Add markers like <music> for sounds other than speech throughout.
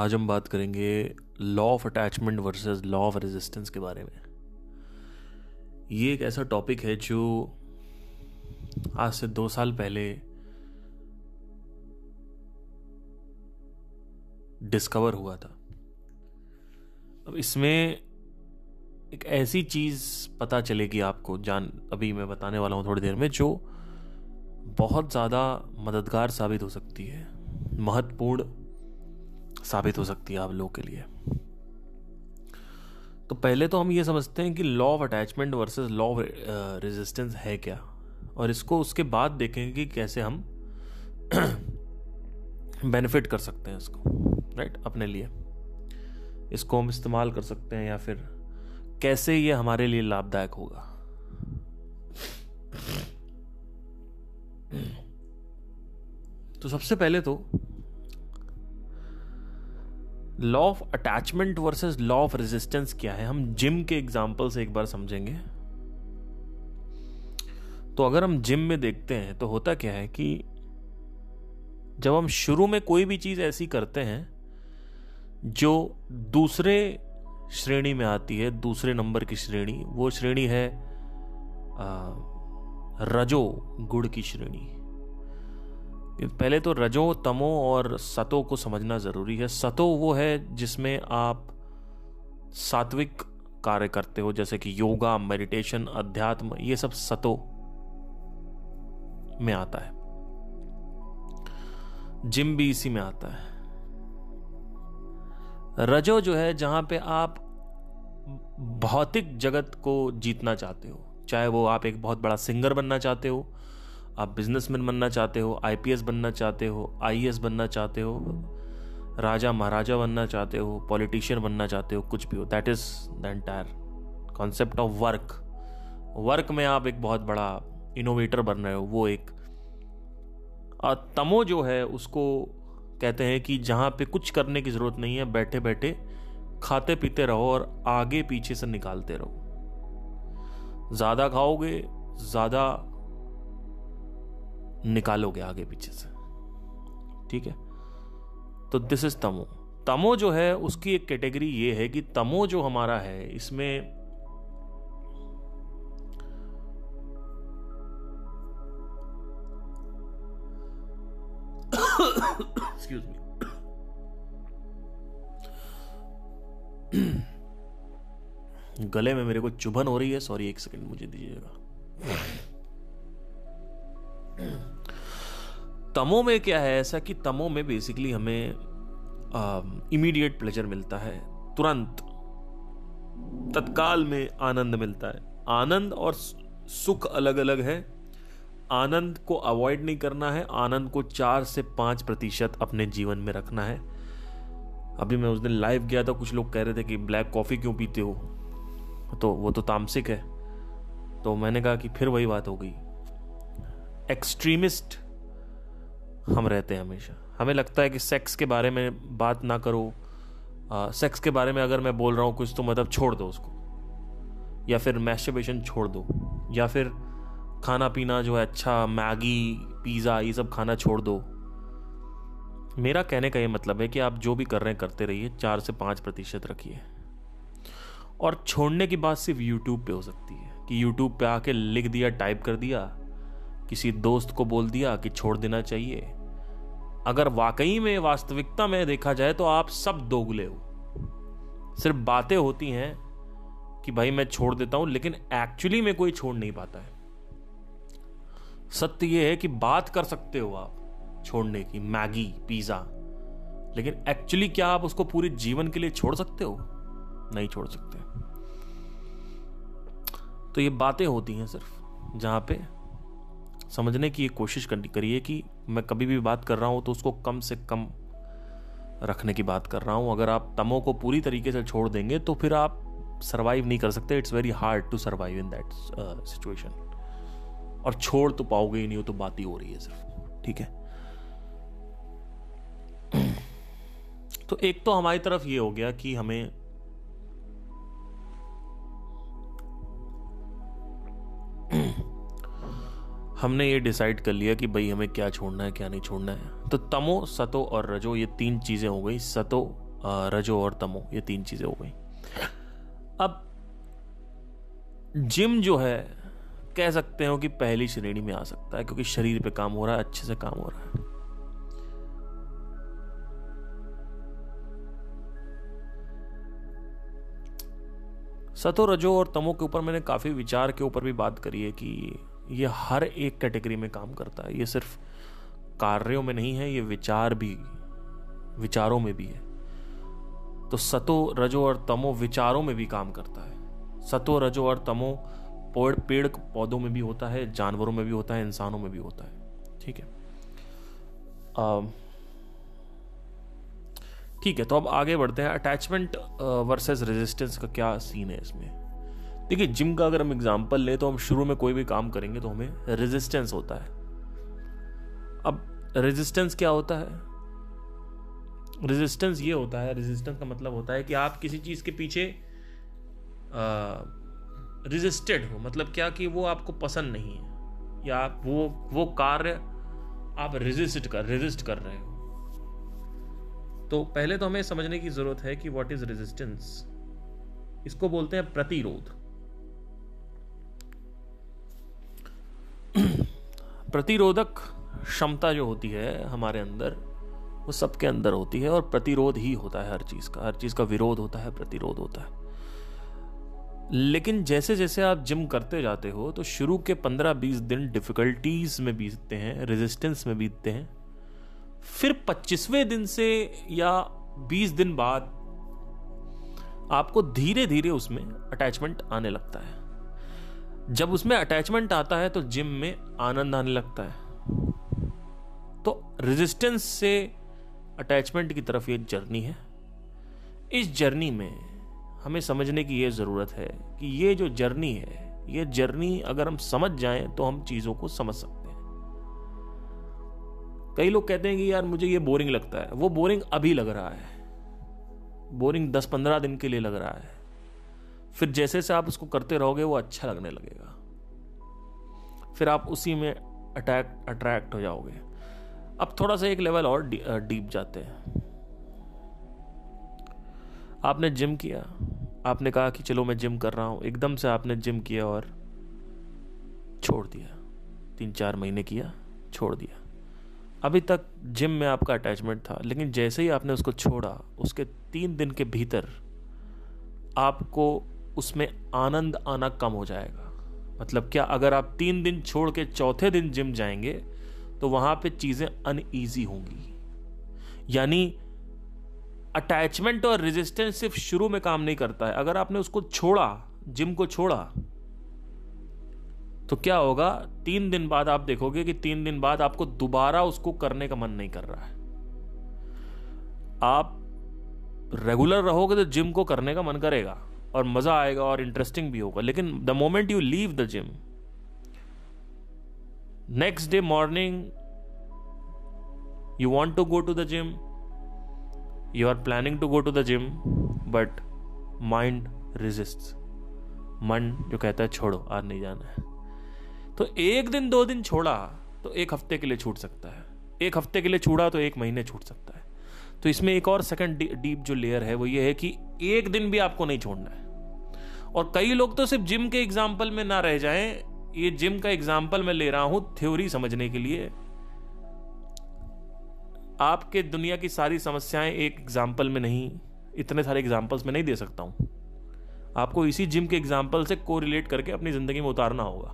आज हम बात करेंगे law of attachment versus law of resistance के बारे में। ये एक ऐसा टॉपिक है जो आज से दो साल पहले डिस्कवर हुआ था। अब इसमें एक ऐसी चीज़ पता चलेगी आपको, जान, अभी मैं बताने वाला हूँ थोड़ी देर में, जो बहुत ज़्यादा मददगार साबित हो सकती है। महत्वपूर्ण साबित हो सकती है आप लोगों के लिए। तो पहले तो हम ये समझते हैं कि law of attachment versus law of resistance है क्या? और इसको उसके बाद देखेंगे कि कैसे हम <clears throat> बेनिफिट कर सकते हैं इसको राइट अपने लिए। इसको हम इस्तेमाल कर सकते हैं या फिर कैसे ये हमारे लिए लाभदायक होगा। <clears throat> तो सबसे पहले तो law of attachment versus law of resistance क्या है? हम जिम के एग्ज़ाम्पल से एक बार समझेंगे। तो अगर हम जिम में देखते हैं तो होता क्या है कि जब हम शुरू में कोई भी चीज़ ऐसी करते हैं, जो दूसरे श्रेणी में आती है, दूसरे नंबर की श्रेणी, वो श्रेणी है रजो गुड़ की श्रेणी। पहले तो रजो, तमो और सतो को समझना ज़रूरी है। सतो वो है जिसमें आप सात्विक कार्य करते हो, जैसे कि योगा मेडिटेशन अध्यात्म, ये सब सतो में आता है। जिम भी इसी में आता है। रजो जो है, जहाँ पे आप भौतिक जगत को जीतना चाहते हो, चाहे वो आप एक बहुत बड़ा सिंगर बनना चाहते हो आप बिजनेसमैन बनना चाहते हो आईपीएस बनना चाहते हो आईएएस बनना चाहते हो, राजा महाराजा बनना चाहते हो पॉलिटिशियन बनना चाहते हो, कुछ भी हो that is the entire concept of work work में आप एक बहुत बड़ा इनोवेटर बन रहे हो, वो एक। तमो जो है, उसको कहते हैं कि जहाँ पे कुछ करने की ज़रूरत नहीं है बैठे बैठे खाते पीते रहो और आगे पीछे से निकालते रहो। ज़्यादा खाओगे, ज़्यादा निकालोगे आगे पीछे से। ठीक है? तो दिस इज़ तमो। तमो जो है, उसकी एक कैटेगरी ये है कि तमो जो हमारा है, इसमें एक्सक्यूज मी गले में मेरे को चुभन हो रही है। सॉरी एक सेकंड मुझे दीजिएगा। तमो में क्या है? ऐसा कि तमो में बेसिकली हमें इमीडिएट प्लेजर मिलता है, तुरंत। तत्काल में आनंद मिलता है। आनंद और सुख अलग अलग है। आनंद को अवॉइड नहीं करना है, आनंद को चार से पाँच प्रतिशत अपने जीवन में रखना है। अभी मैं उस दिन लाइव गया था, कुछ लोग कह रहे थे कि, ब्लैक कॉफ़ी क्यों पीते हो? तो वो तो तामसिक है। तो मैंने कहा कि फिर वही बात हो गई। एक्सट्रीमिस्ट हम रहते हैं हमेशा। हमें लगता है कि सेक्स के बारे में बात ना करो। आ, सेक्स के बारे में अगर मैं बोल रहा हूँ कुछ तो मतलब छोड़ दो उसको। या फिर मैस्टरबेशन छोड़ दो। या फिर खाना पीना जो है अच्छा मैगी पिज़्ज़ा ये सब खाना छोड़ दो। मेरा कहने का ये मतलब है कि आप जो भी कर रहे हैं करते रहिए। चार से पाँच प्रतिशत रखिए। और छोड़ने की बात सिर्फ़ यूट्यूब पे हो सकती है। कि यूट्यूब पे आके लिख दिया टाइप कर दिया किसी दोस्त को बोल दिया कि छोड़ देना चाहिए। अगर वाकई में वास्तविकता में देखा जाए तो आप सब दोगले हो। सिर्फ़ बातें होती हैं कि भाई मैं छोड़ देता हूँ, लेकिन एक्चुअली में कोई छोड़ नहीं पाता है। सत्य यह है कि बात कर सकते हो आप छोड़ने की, मैगी, पिज्जा, लेकिन एक्चुअली क्या आप उसको पूरे जीवन के लिए छोड़ सकते हो? नहीं छोड़ सकते। तो ये बातें होती हैं सिर्फ़, जहाँ पे समझने की कोशिश करिए कि मैं कभी भी बात कर रहा हूँ तो उसको कम से कम रखने की बात कर रहा हूँ। अगर आप तमो को पूरी तरीके से छोड़ देंगे तो फिर आप सर्वाइव नहीं कर सकते। It's very hard to survive in that situation और छोड़ तो पाओगे ही नहीं हो तो बात ही हो रही है सिर्फ़। ठीक है? <clears throat> तो एक तो हमारी तरफ़ ये हो गया कि हमें हमने ये डिसाइड कर लिया कि भाई हमें क्या छोड़ना है, क्या नहीं छोड़ना है। तो तमो, सतो और रजो, ये तीन चीज़ें हो गई। सतो रजो और तमो, ये तीन चीज़ें हो गई। अब, जिम जो है, कह सकते हो कि पहली श्रेणी में आ सकता है, क्योंकि शरीर पे काम हो रहा है, अच्छे से काम हो रहा है। सतो, रजो और तमो के ऊपर मैंने काफ़ी विचार के ऊपर भी बात करी है कि ये हर एक कैटेगरी में काम करता है। ये सिर्फ़ कार्यों में नहीं है, ये विचार भी, विचारों में भी है। तो सतो, रजो और तमो विचारों में भी काम करता है। सतो, रजो और तमो पेड़ पेड़ पौधों में भी होता है, जानवरों में भी होता है, इंसानों में भी होता है। ठीक है? ठीक है तो अब आगे बढ़ते हैं। अटैचमेंट वर्सेस रेजिस्टेंस का क्या सीन है इसमें? देखिए, जिम का अगर हम एग्ज़ाम्पल ले तो हम शुरू में कोई भी काम करेंगे तो हमें रेजिस्टेंस होता है। अब रेजिस्टेंस क्या होता है? रेजिस्टेंस ये होता है रेजिस्टेंस का मतलब होता है कि आप किसी चीज़ के पीछे रेजिस्टेड हो। मतलब क्या कि वो आपको पसंद नहीं है, या आप वो वो कार्य आप रेजिस्ट कर रेजिस्ट कर रहे हो। तो पहले तो हमें समझने की ज़रूरत है कि व्हाट इज़ रेजिस्टेंस इसको बोलते हैं प्रतिरोध। <clears throat> प्रतिरोधक क्षमता जो होती है हमारे अंदर, वो सबके अंदर होती है और प्रतिरोध ही होता है हर चीज़ का। हर चीज़ का विरोध होता है, प्रतिरोध होता है। लेकिन जैसे जैसे आप जिम करते जाते हो तो शुरू के पंद्रह बीस दिन डिफिकल्टीज में बीतते हैं रेजिस्टेंस में बीतते हैं। फिर पच्चीसवें दिन से या बीस दिन बाद आपको धीरे धीरे उसमें अटैचमेंट आने लगता है। जब उसमें अटैचमेंट आता है तो जिम में आनंद आने लगता है। तो रेजिस्टेंस से अटैचमेंट की तरफ़ ये जर्नी है। इस जर्नी में हमें समझने की ये ज़रूरत है कि ये जो जर्नी है, ये जर्नी अगर हम समझ जाएँ तो हम चीज़ों को समझ सकते हैं। कई लोग कहते हैं कि यार मुझे ये बोरिंग लगता है। वो बोरिंग अभी लग रहा है। बोरिंग दस पंद्रह दिन के लिए लग रहा है। फिर जैसे से आप उसको करते रहोगे, वो अच्छा लगने लगेगा। फिर आप उसी में अटैक अट्रैक्ट हो जाओगे। अब थोड़ा सा एक लेवल और डीप जाते हैं। आपने जिम किया। आपने कहा कि चलो मैं जिम कर रहा हूँ। एकदम से आपने जिम किया और छोड़ दिया। तीन चार महीने किया, छोड़ दिया। अभी तक जिम में आपका अटैचमेंट था, लेकिन जैसे ही आपने उसको छोड़ा, उसके तीन दिन के भीतर आपको उसमें आनंद आना कम हो जाएगा। मतलब क्या, अगर आप तीन दिन छोड़ के चौथे दिन जिम जाएँगे तो वहाँ पे चीज़ें अनईजी होंगी। यानी अटैचमेंट और रेजिस्टेंस सिर्फ़ शुरू में काम नहीं करता है। अगर आपने उसको छोड़ा, जिम को छोड़ा तो क्या होगा, तीन दिन बाद आप देखोगे कि तीन दिन बाद आपको दोबारा उसको करने का मन नहीं कर रहा है। आप रेगुलर रहोगे तो जिम को करने का मन करेगा। और मज़ा आएगा और इंटरेस्टिंग भी होगा। लेकिन the moment you leave the gym next day morning you want to go to the gym you are planning to go to the gym but mind resist मन जो कहता है, छोड़ो, आज नहीं जाना है। तो एक दिन, दो दिन छोड़ा तो एक हफ़्ते के लिए छूट सकता है। एक हफ़्ते के लिए छूड़ा तो एक महीने छूट सकता है। तो इसमें एक और सेकंड डीप जो लेयर है, वो ये है कि एक दिन भी आपको नहीं छोड़ना है। और कई लोग तो सिर्फ़ जिम के एग्ज़ाम्पल में ना रह जाएँ, ये जिम का एग्ज़ाम्पल मैं ले रहा हूँ थ्योरी समझने के लिए। आपके दुनिया की सारी समस्याएँ एक एग्ज़ाम्पल में नहीं, इतने सारे एग्जाम्पल्स में नहीं दे सकता हूँ। आपको इसी जिम के एग्ज़ाम्पल से को रिलेट करके अपनी ज़िंदगी में उतारना होगा।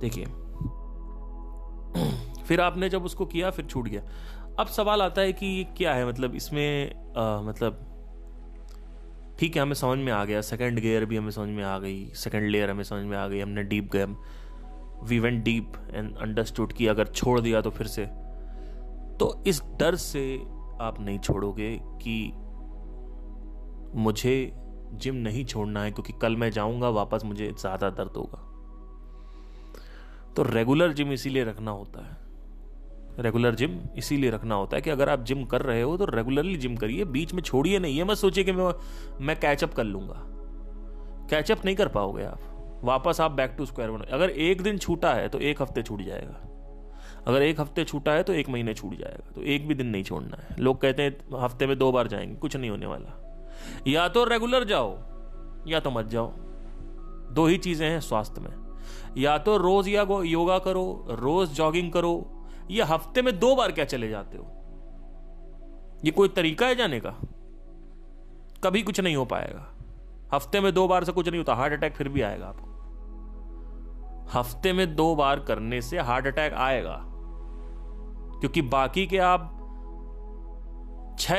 देखिए, <clears throat> फिर आपने जब उसको किया, फिर छूट गया। अब सवाल आता है कि ये क्या है? मतलब इसमें आ, मतलब ठीक है हमें समझ में आ गया। सेकंड गियर भी हमें समझ में आ गई। सेकंड लेयर हमें समझ में आ गई। हमने डीप गए we went deep and understood कि अगर छोड़ दिया तो फिर से। तो इस डर से आप नहीं छोड़ोगे कि मुझे जिम नहीं छोड़ना है क्योंकि कल मैं जाऊँगा वापस मुझे ज़्यादा दर्द होगा। तो रेगुलर जिम इसीलिए रखना होता है। रेगुलर जिम इसीलिए रखना होता है कि अगर आप जिम कर रहे हो तो रेगुलरली जिम करिए, बीच में छोड़िए नहीं ये मत सोचिए कि मैं मैं कैचअप कर लूँगा। कैचअप नहीं कर पाओगे आप। वापस आप बैक टू स्क्वायर वन अगर एक दिन छूटा है तो एक हफ़्ते छूट जाएगा। अगर एक हफ़्ते छूटा है तो एक महीने छूट जाएगा। तो एक भी दिन नहीं छोड़ना है। लोग कहते हैं, हफ़्ते में दो बार जाएँगे, कुछ नहीं होने वाला। या तो रेगुलर जाओ, या तो मत जाओ। दो ही चीज़ें हैं स्वास्थ्य में। या तो रोज या योगा करो, रोज जॉगिंग करो या हफ़्ते में दो बार क्या चले जाते हो? ये कोई तरीका है जाने का? कभी कुछ नहीं हो पाएगा। हफ़्ते में दो बार से कुछ नहीं होता, हार्ट अटैक फिर भी आएगा आपको। हफ़्ते में दो बार करने से हार्ट अटैक आएगा। क्योंकि बाकी के आप छ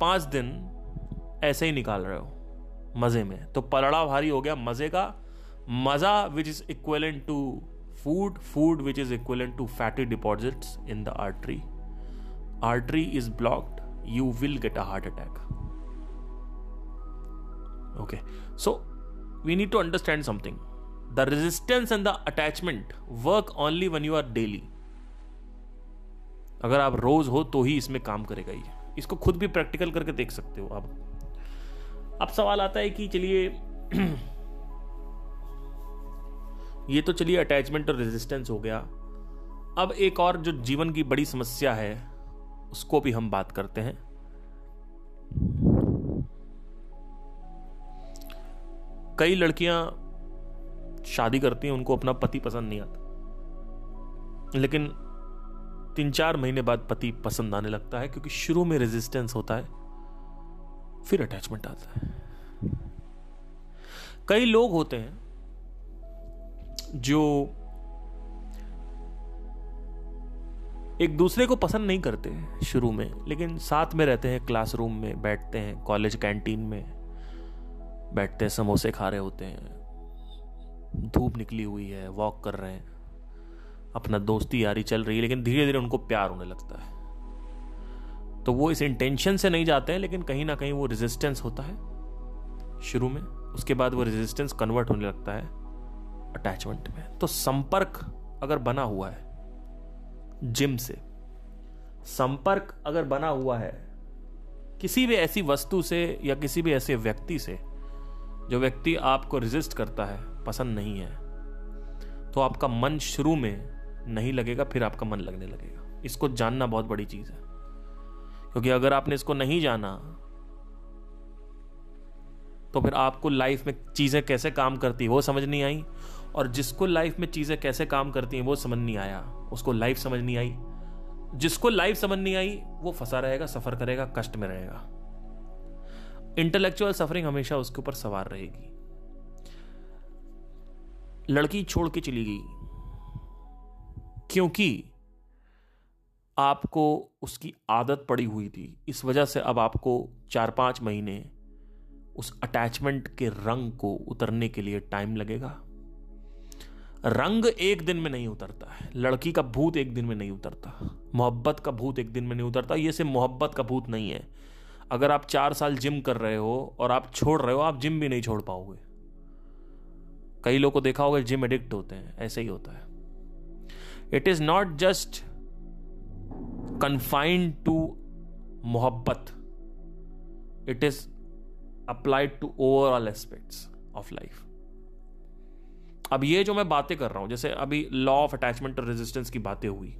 पाँच दिन ऐसे ही निकाल रहे हो, मज़े में। तो पलड़ा भारी हो गया, मज़े का, मज़ा which is equivalent to food food which is equivalent to fatty deposits in the artery artery is blocked you will get a heart attack okay, so we need to understand something. The resistance and the attachment work only when you are daily. अगर आप रोज हो तो ही इसमें काम करेगा ये। इसको खुद भी प्रैक्टिकल करके देख सकते हो आप। अब सवाल आता है कि चलिए <clears throat> ये तो चलिए अटैचमेंट और रेजिस्टेंस हो गया। अब एक और जो जीवन की बड़ी समस्या है, उसको भी हम बात करते हैं। कई लड़कियाँ शादी करती हैं, उनको अपना पति पसंद नहीं आता। लेकिन तीन चार महीने बाद पति पसंद आने लगता है, क्योंकि शुरू में रेजिस्टेंस होता है, फिर अटैचमेंट आता है। कई लोग होते हैं जो एक दूसरे को पसंद नहीं करते शुरू में, लेकिन साथ में रहते हैं क्लासरूम में, बैठते हैं कॉलेज कैंटीन में, बैठते हैं, समोसे खा रहे होते हैं, धूप निकली हुई है वॉक कर रहे हैं, अपना दोस्ती यारी चल रही है, लेकिन धीरे धीरे उनको प्यार होने लगता है। तो वो इस इंटेंशन से नहीं जाते हैं, लेकिन कहीं ना कहीं वो रेजिस्टेंस होता है शुरू में, उसके बाद वो रेजिस्टेंस कन्वर्ट होने लगता है। अटैचमेंट में तो संपर्क अगर बना हुआ है जिम से, संपर्क अगर बना हुआ है, किसी भी ऐसी वस्तु से या किसी भी ऐसे व्यक्ति से, जो व्यक्ति आपको रेजिस्ट करता है, पसंद नहीं है तो आपका मन शुरू में नहीं लगेगा, फिर आपका मन लगने लगेगा। इसको जानना बहुत बड़ी चीज़ है। क्योंकि अगर आपने इसको नहीं जाना तो फिर आपको लाइफ में चीज़ें कैसे काम करती वो समझ नहीं आई। और जिसको लाइफ में चीज़ें कैसे काम करती हैं, वो समझ नहीं आया। उसको लाइफ समझ नहीं आई। जिसको लाइफ समझ नहीं आई, वो फंसा रहेगा, सफ़र करेगा, कष्ट में रहेगा। इंटेलेक्चुअल सफरिंग हमेशा उसके ऊपर सवार रहेगी। लड़की छोड़ के चली गई, क्योंकि आपको उसकी आदत पड़ी हुई थी। इस वजह से अब आपको चार पाँच महीने उस अटैचमेंट के रंग को उतरने के लिए टाइम लगेगा। रंग एक दिन में नहीं उतरता है। लड़की का भूत एक दिन में नहीं उतरता। मोहब्बत का भूत एक दिन में नहीं उतरता। ये सिर्फ़ मोहब्बत का भूत नहीं है। अगर आप चार साल जिम कर रहे हो और आप छोड़ रहे हो, आप जिम भी नहीं छोड़ पाओगे। कई लोग को देखा होगा, जिम एडिक्ट होते हैं। ऐसे ही होता है। It is not just confined to मोहब्बत। It is applied to overall aspects of life अब ये जो मैं बातें कर रहा हूँ, जैसे अभी लॉ ऑफ़ अटैचमेंट और रेजिस्टेंस की बातें हुई।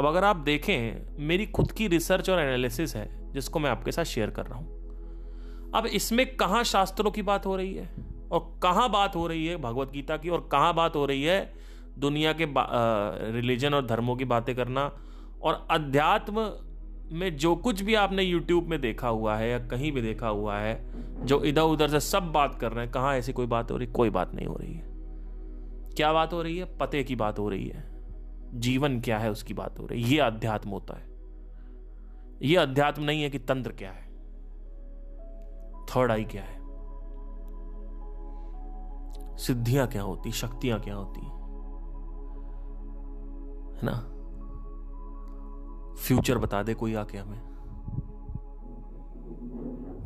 अब अगर आप देखें, मेरी खुद की रिसर्च और एनालिसिस है, जिसको मैं आपके साथ शेयर कर रहा हूँ। अब इसमें कहाँ शास्त्रों की बात हो रही है, और कहाँ बात हो रही है भगवत गीता की, और कहाँ बात हो रही है दुनिया के रिलीजन और धर्मों की बातें करना, और अध्यात्म में जो कुछ भी आपने यूट्यूब में देखा हुआ है या कहीं भी देखा हुआ है, जो इधर उधर से सब बात कर रहे हैं, कहाँ ऐसी कोई बात हो रही, कोई बात नहीं हो रही है। क्या बात हो रही है? पते की बात हो रही है। जीवन क्या है उसकी बात हो रही है? ये अध्यात्म होता है। ये अध्यात्म नहीं है कि तंत्र क्या है। थर्ड आई क्या है। सिद्धियाँ क्या होती, शक्तियाँ क्या होती? है ना? फ्यूचर बता दे कोई आके हमें।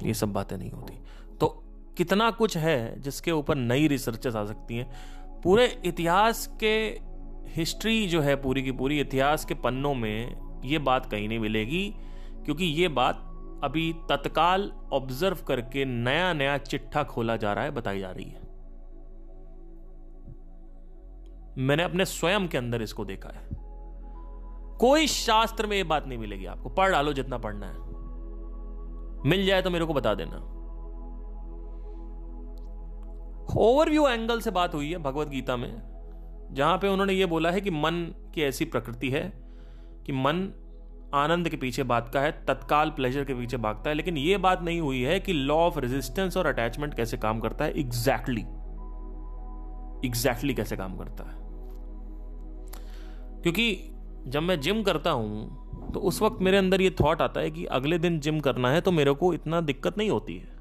ये सब बातें नहीं होती। तो कितना कुछ है जिसके ऊपर नई रिसर्चेस आ सकती हैं। पूरे इतिहास के हिस्ट्री जो है पूरी की पूरी, इतिहास के पन्नों में ये बात कहीं नहीं मिलेगी, क्योंकि ये बात अभी तत्काल ऑब्ज़र्व करके नया नया चिट्ठा खोला जा रहा है, बताई जा रही है। मैंने अपने स्वयं के अंदर इसको देखा है। कोई शास्त्र में यह बात नहीं मिलेगी आपको। पढ़ डालो जितना पढ़ना है। मिल जाए तो मेरे को बता देना। ओवरव्यू एंगल से बात हुई है भगवत गीता में जहाँ पे उन्होंने ये बोला है कि मन की ऐसी प्रकृति है कि मन आनंद के पीछे भागता है तत्काल प्लेजर के पीछे भागता है लेकिन यह बात नहीं हुई है कि लॉ ऑफ़ रेजिस्टेंस और अटैचमेंट कैसे काम करता है। एग्जैक्टली exactly, एग्जैक्टली exactly कैसे काम करता है। क्योंकि जब मैं जिम करता हूँ तो उस वक्त मेरे अंदर ये थॉट आता है कि अगले दिन जिम करना है तो मेरे को इतना दिक्कत नहीं होती है।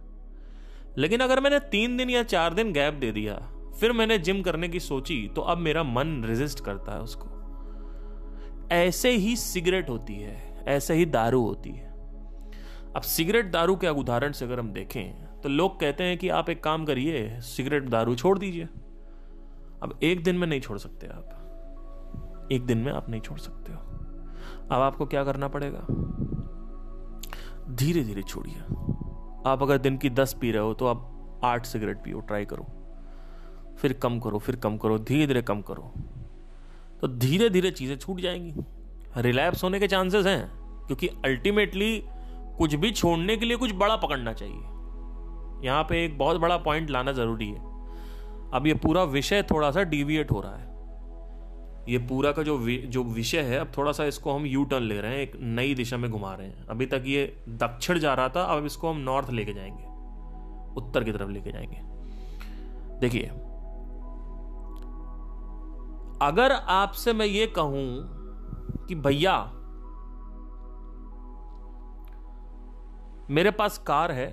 लेकिन अगर मैंने तीन दिन या चार दिन गैप दे दिया, फिर मैंने जिम करने की सोची तो अब मेरा मन रेजिस्ट करता है उसको। ऐसे ही सिगरेट होती है, ऐसे ही दारू होती है। अब सिगरेट दारू के उदाहरण से अगर हम देखें तो लोग कहते हैं कि आप एक काम करिए, सिगरेट दारू छोड़ दीजिए। अब एक दिन में नहीं छोड़ सकते आप। एक दिन में आप नहीं छोड़ सकते हो। अब आपको क्या करना पड़ेगा? धीरे धीरे छोड़िए। आप अगर दिन की दस पी रहे हो तो आप आठ सिगरेट पियो, ट्राई करो। फिर कम करो, फिर कम करो धीरे धीरे कम करो। तो धीरे धीरे चीज़ें छूट जाएँगी। रिलैप्स होने के चांसेस हैं, क्योंकि अल्टीमेटली कुछ भी छोड़ने के लिए कुछ बड़ा पकड़ना चाहिए। यहाँ पे एक बहुत बड़ा पॉइंट लाना ज़रूरी है। अब ये पूरा विषय थोड़ा सा डिविएट हो रहा है। ये पूरा का जो वि, जो विषय है अब थोड़ा सा इसको हम यू टर्न ले रहे हैं एक नई दिशा में घुमा रहे हैं। अभी तक ये दक्षिण जा रहा था अब इसको हम नॉर्थ लेके जाएँगे। उत्तर की तरफ़ लेके जाएँगे। देखिए अगर आपसे मैं ये कहूँ कि भैया मेरे पास कार है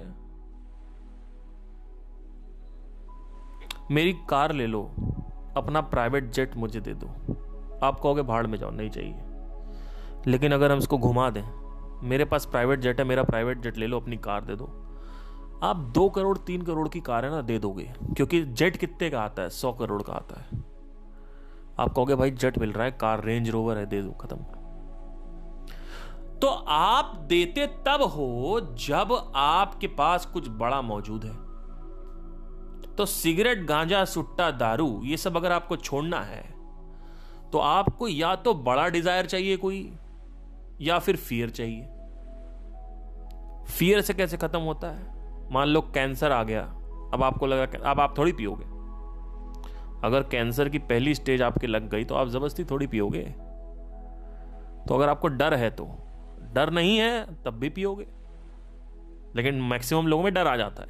मेरी कार ले लो अपना प्राइवेट जेट मुझे दे दो। आप कहोगे भाड़ में जाओ, नहीं चाहिए। लेकिन अगर हम इसको घुमा दें, मेरे पास प्राइवेट जेट है, मेरा प्राइवेट जेट ले लो, अपनी कार दे दो। आप दो करोड़, तीन करोड़ की कार है ना, दे दोगे। क्योंकि जेट कितने का आता है? सौ करोड़ का आता है। आप कहोगे, भाई जेट मिल रहा है, कार रेंज रोवर है, दे दो, खत्म। तो आप देते तब हो जब आपके पास कुछ बड़ा मौजूद है। तो सिगरेट, गांजा, सुट्टा, दारू, ये सब अगर आपको छोड़ना है तो आपको या तो बड़ा डिज़ायर चाहिए कोई, या फिर फियर चाहिए। फियर से कैसे खत्म होता है? मान लो कैंसर आ गया, अब आपको लगा अब आप थोड़ी पियोगे। अगर कैंसर की पहली स्टेज आपके लग गई तो आप ज़बरदस्ती थोड़ी पियोगे। तो अगर आपको डर है तो डर नहीं है, तब भी पियोगे। लेकिन मैक्सिमम लोगों में डर आ जाता है।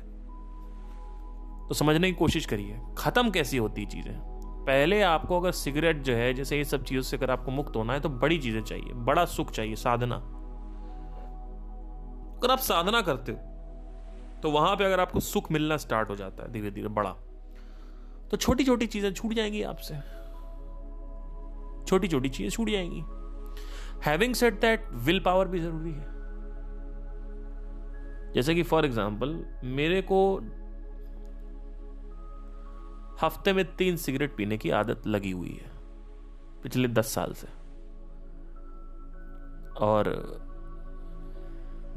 तो समझने की कोशिश करिए, खत्म कैसी होती चीज़ें? पहले आपको अगर सिगरेट जो है, जैसे ये सब चीज़ों से अगर आपको मुक्त होना है तो बड़ी चीज़ें चाहिए, बड़ा सुख चाहिए, साधना। अगर आप साधना करते हो तो वहाँ पे अगर आपको सुख मिलना स्टार्ट हो जाता है धीरे धीरे बड़ा तो छोटी छोटी चीज़ें छूट जाएँगी आपसे। छोटी छोटी चीज़ें छूट जाएँगी। Having set that will power भी ज़रूरी है। जैसे कि फॉर एग्ज़ाम्पल मेरे को हफ़्ते में तीन सिगरेट पीने की आदत लगी हुई है, पिछले दस साल से। और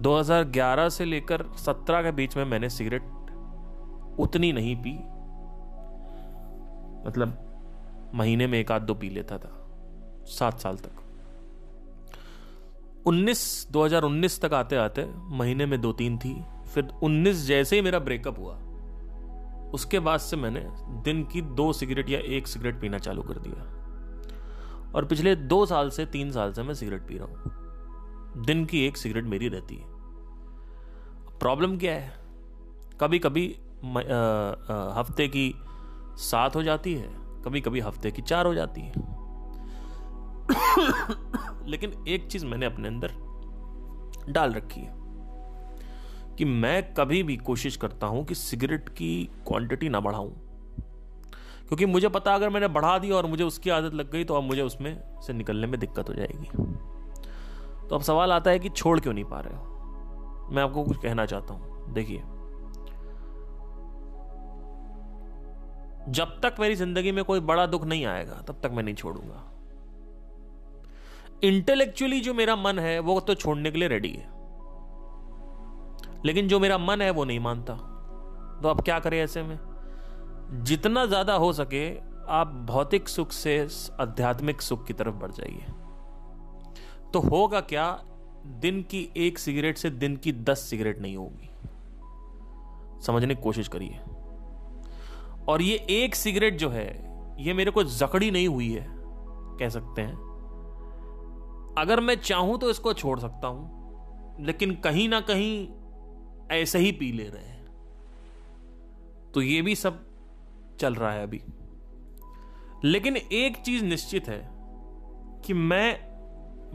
2011 से लेकर 17 के बीच में मैंने सिगरेट उतनी नहीं पी। मतलब महीने में एक आध दो पी लेता था, सात साल तक। 19 2019 तक आते आते महीने में दो तीन थी, फिर 19 जैसे ही मेरा ब्रेकअप हुआ उसके बाद से मैंने दिन की दो सिगरेट या एक सिगरेट पीना चालू कर दिया। और पिछले दो साल से, तीन साल से मैं सिगरेट पी रहा हूँ। दिन की एक सिगरेट मेरी रहती है। प्रॉब्लम क्या है? कभी कभी हफ़्ते की सात हो जाती है कभी कभी हफ़्ते की चार हो जाती है। <coughs> लेकिन एक चीज़ मैंने अपने अंदर डाल रखी है। कि मैं कभी भी कोशिश करता हूँ कि सिगरेट की क्वांटिटी ना बढ़ाऊं। क्योंकि मुझे पता अगर मैंने बढ़ा दी और मुझे उसकी आदत लग गई तो अब मुझे उसमें से निकलने में दिक्कत हो जाएगी। तो अब सवाल आता है कि छोड़ क्यों नहीं पा रहे हो? मैं आपको कुछ कहना चाहता हूँ। देखिए, जब तक मेरी ज़िंदगी में कोई बड़ा दुख नहीं आएगा, तब तक मैं नहीं छोड़ूँगा। इंटेलेक्चुअली जो मेरा मन है, वो तो छोड़ने के लिए रेडी है। लेकिन जो मेरा मन है वो नहीं मानता। तो आप क्या करें ऐसे में? जितना ज़्यादा हो सके, आप भौतिक सुख से आध्यात्मिक सुख की तरफ़ बढ़ जाइए। तो होगा क्या? दिन की एक सिगरेट से दिन की दस सिगरेट नहीं होगी। समझने की कोशिश करिए। और ये एक सिगरेट जो है, ये मेरे को जकड़ी नहीं हुई है, कह सकते हैं। अगर मैं चाहूँ तो इसको छोड़ सकता हूँ, लेकिन कहीं ना कहीं ऐसे ही पी ले रहे हैं। तो ये भी सब चल रहा है अभी। लेकिन एक चीज़ निश्चित है कि मैं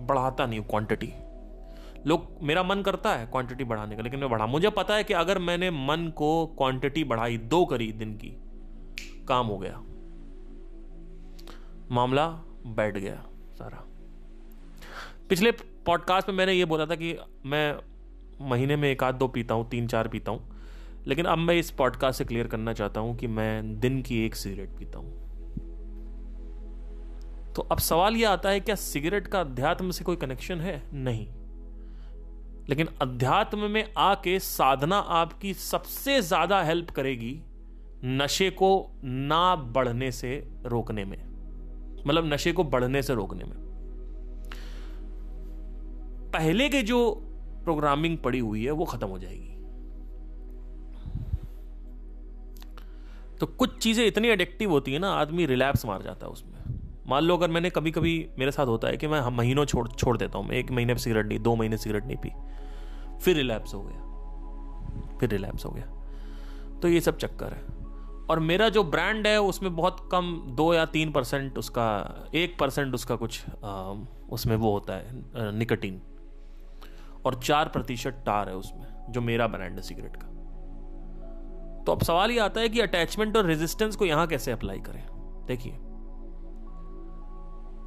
बढ़ाता नहीं हूँ क्वांटिटी लोग, मेरा मन करता है क्वांटिटी बढ़ाने का, लेकिन मैं बढ़ा। मुझे पता है कि अगर मैंने मन को क्वांटिटी बढ़ाई दो करी दिन की, काम हो गया। मामला बैठ गया सारा। पिछले पॉडकास्ट में मैंने ये बोला था कि मैं महीने में एक आध दो पीता हूँ, तीन चार पीता हूँ। लेकिन अब मैं इस पॉडकास्ट से क्लियर करना चाहता हूँ कि मैं दिन की एक सिगरेट पीता हूँ। तो अब सवाल यह आता है, क्या सिगरेट का अध्यात्म से कोई कनेक्शन है? नहीं। लेकिन अध्यात्म में आके साधना आपकी सबसे ज़्यादा हेल्प करेगी नशे को ना बढ़ने से रोकने में। मतलब नशे को बढ़ने से रोकने में। पहले के जो प्रोग्रामिंग पड़ी हुई है वो खत्म हो जाएगी। तो कुछ चीज़ें इतनी एडिक्टिव होती है ना आदमी रिलैप्स मार जाता है उसमें। मान लो अगर मैंने कभी कभी मेरे साथ होता है कि मैं महीनों छोड़ छोड़ देता हूँ मैं एक महीने सिगरेट नहीं दो महीने सिगरेट नहीं पी। फिर रिलैप्स हो गया। फिर रिलैप्स हो गया। तो ये सब चक्कर है। और मेरा जो ब्रांड है उसमें बहुत कम दो या तीन परसेंट उसका एक परसेंट उसका कुछ आ, उसमें वो होता है निकटीन और चार प्रतिशत टार है उसमें, जो मेरा ब्रांड है सिगरेट का। तो अब सवाल ये आता है कि अटैचमेंट और रेजिस्टेंस को यहाँ कैसे अप्लाई करें? देखिए,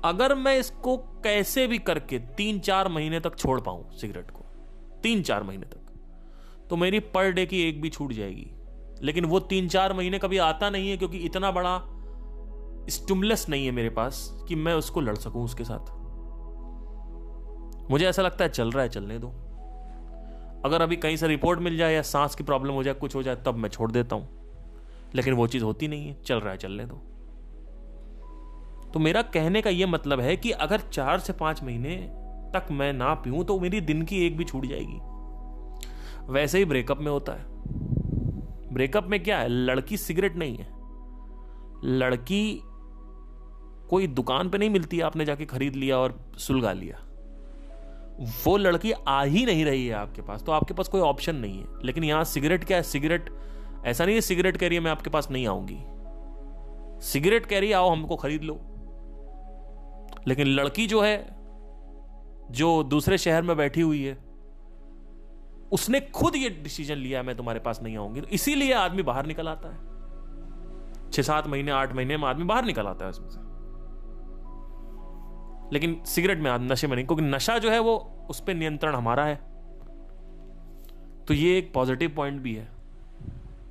अगर मैं इसको कैसे भी करके तीन चार महीने तक छोड़ पाऊँ सिगरेट को, तीन चार महीने तक तो मेरी पर डे की एक भी छूट जाएगी। लेकिन वो तीन चार महीने कभी आता नहीं है क्योंकि इतना बड़ा स्टुमलेस नहीं है मेरे पास कि मैं उसको लड़ सकूँ उसके साथ। मुझे ऐसा लगता है चल रहा है, चलने दो। अगर अभी कहीं से रिपोर्ट मिल जाए या सांस की प्रॉब्लम हो जाए, कुछ हो जाए, तब मैं छोड़ देता हूँ। लेकिन वो चीज़ होती नहीं है, चल रहा है, चलने दो। तो मेरा कहने का यह मतलब है कि अगर चार से पाँच महीने तक मैं ना पीऊं तो मेरी दिन की एक भी छूट जाएगी। वैसे ही ब्रेकअप में होता है। ब्रेकअप में क्या है? लड़की सिगरेट नहीं है। लड़की कोई दुकान पे नहीं मिलती, आपने जाके खरीद लिया और सुलगा लिया। वो लड़की आ ही नहीं रही है आपके पास तो आपके पास कोई ऑप्शन नहीं है। लेकिन यहाँ सिगरेट क्या है? सिगरेट, ऐसा नहीं है सिगरेट कह रही है, मैं आपके पास नहीं आऊँगी। सिगरेट कह रही है, आओ, हमको खरीद लो। लेकिन लड़की जो है, जो दूसरे शहर में बैठी हुई है, उसने खुद ये डिसीज़न लिया, मैं तुम्हारे पास नहीं आऊँगी। तो इसीलिए आदमी बाहर निकल आता है। छह सात महीने, आठ महीने में आदमी बाहर निकल आता है उसमें से। लेकिन सिगरेट में नशे में नहीं, क्योंकि नशा जो है वो उस पर नियंत्रण हमारा है। तो ये एक पॉजिटिव पॉइंट भी है,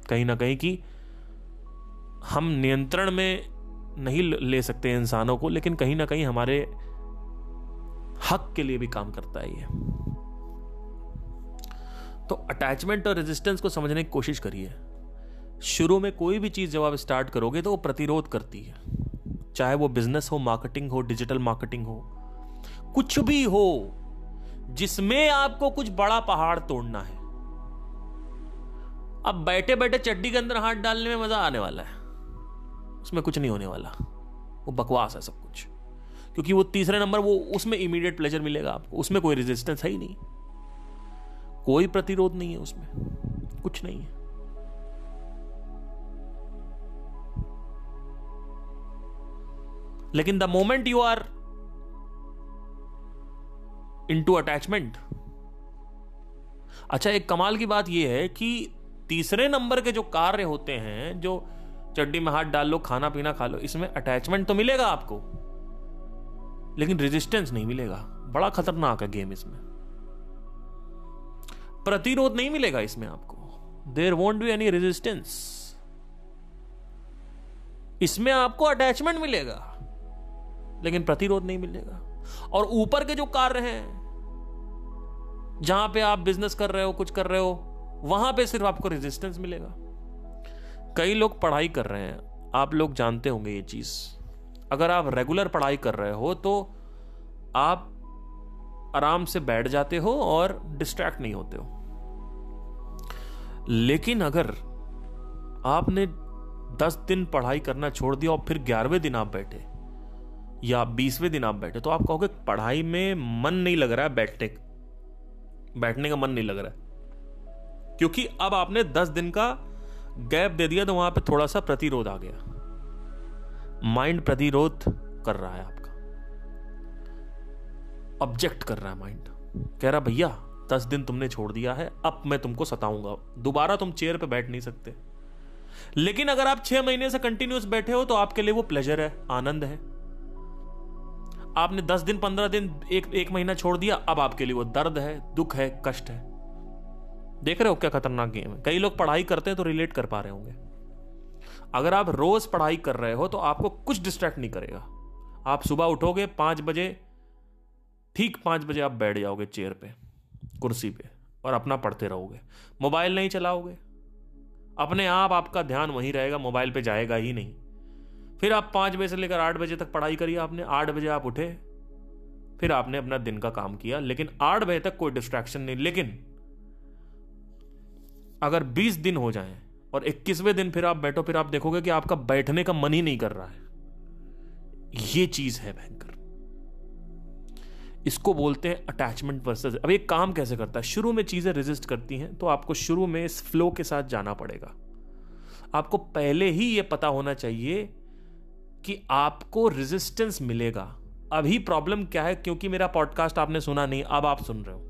कहीं ना कहीं कि हम नियंत्रण में नहीं ले सकते इंसानों को, लेकिन कहीं ना कहीं हमारे हक के लिए भी काम करता है ये। तो अटैचमेंट और रेजिस्टेंस को समझने की कोशिश करिए। शुरू में कोई भी चीज़ जब आप स्टार्ट करोगे तो वो प्रतिरोध करती है। चाहे वो बिज़नेस हो मार्केटिंग हो डिजिटल मार्केटिंग हो, कुछ भी हो, जिसमें आपको कुछ बड़ा पहाड़ तोड़ना है। अब बैठे बैठे चड्डी के अंदर हाथ डालने में मज़ा आने वाला है। उसमें कुछ नहीं होने वाला। वो बकवास है सब कुछ। क्योंकि वो तीसरे नंबर, वो उसमें इमीडिएट प्लेजर मिलेगा आपको। उसमें कोई रेजिस्टेंस है ही नहीं। कोई प्रतिरोध नहीं है उसमें। कुछ नहीं है। लेकिन the moment you are into attachment अच्छा एक कमाल की बात यह है कि तीसरे नंबर के जो कार्य होते हैं, जो चड्डी में हाथ डाल लो, खाना पीना खा लो, इसमें अटैचमेंट तो मिलेगा आपको, लेकिन रेजिस्टेंस नहीं मिलेगा। बड़ा खतरनाक है गेम इसमें। प्रतिरोध नहीं मिलेगा इसमें आपको। There won't be any resistance इसमें आपको अटैचमेंट मिलेगा। लेकिन प्रतिरोध नहीं मिलेगा। और ऊपर के जो कार्य हैं, जहाँ पे आप बिज़नेस कर रहे हो, कुछ कर रहे हो, वहाँ पे सिर्फ़ आपको रेजिस्टेंस मिलेगा। कई लोग पढ़ाई कर रहे हैं। आप लोग जानते होंगे ये चीज़। अगर आप रेगुलर पढ़ाई कर रहे हो तो आप आराम से बैठ जाते हो और डिस्ट्रैक्ट नहीं होते हो। लेकिन अगर आपने दस दिन पढ़ाई करना छोड़ दिया और फिर ग्यारहवें दिन आप बैठे या बीसवें दिन आप बैठे तो आप कहोगे, पढ़ाई में मन नहीं लग रहा है बैठने बैठने का मन नहीं लग रहा है। क्योंकि अब आपने दस दिन का गैप दे दिया तो वहाँ पे थोड़ा सा प्रतिरोध आ गया। माइंड प्रतिरोध कर रहा है आपका। ऑब्जेक्ट कर रहा है माइंड। कह रहा, भैया, दस दिन तुमने छोड़ दिया है, अब मैं तुमको सताऊँगा। दोबारा तुम चेयर पे बैठ नहीं सकते। लेकिन अगर आप छह महीने से कंटिन्यूस बैठे हो तो आपके लिए वो प्लेजर है, आनंद है। आपने दस दिन, पंद्रह दिन, एक एक महीना छोड़ दिया, अब आपके लिए वो दर्द है, दुख है, कष्ट है। देख रहे हो क्या खतरनाक गेम है? कई लोग पढ़ाई करते हैं तो रिलेट कर पा रहे होंगे। अगर आप रोज पढ़ाई कर रहे हो तो आपको कुछ डिस्ट्रैक्ट नहीं करेगा। आप सुबह उठोगे पाँच बजे, ठीक पाँच बजे आप बैठ जाओगे चेयर पे, कुर्सी पे, और अपना पढ़ते रहोगे। मोबाइल नहीं चलाओगे। अपने आप, आपका ध्यान वहीं रहेगा, मोबाइल पे जाएगा ही नहीं। फिर आप पाँच बजे से लेकर आठ बजे तक पढ़ाई करिए आपने, आठ बजे आप उठे। फिर आपने अपना दिन का काम किया, लेकिन आठ बजे तक कोई डिस्ट्रैक्शन नहीं। लेकिन अगर बीस दिन हो जाए और इक्कीसवें दिन फिर आप बैठो, फिर आप देखोगे कि आपका बैठने का मन ही नहीं कर रहा है। ये चीज़ है भयंकर। इसको बोलते हैं अटैचमेंट वर्सेस अब ये काम कैसे करता है? शुरू में चीज़ें रेजिस्ट करती हैं तो आपको शुरू में इस फ्लो के साथ जाना पड़ेगा। आपको पहले ही ये पता होना चाहिए कि आपको रेजिस्टेंस मिलेगा। अभी प्रॉब्लम क्या है? क्योंकि मेरा पॉडकास्ट आपने सुना नहीं, अब आप सुन रहे हो।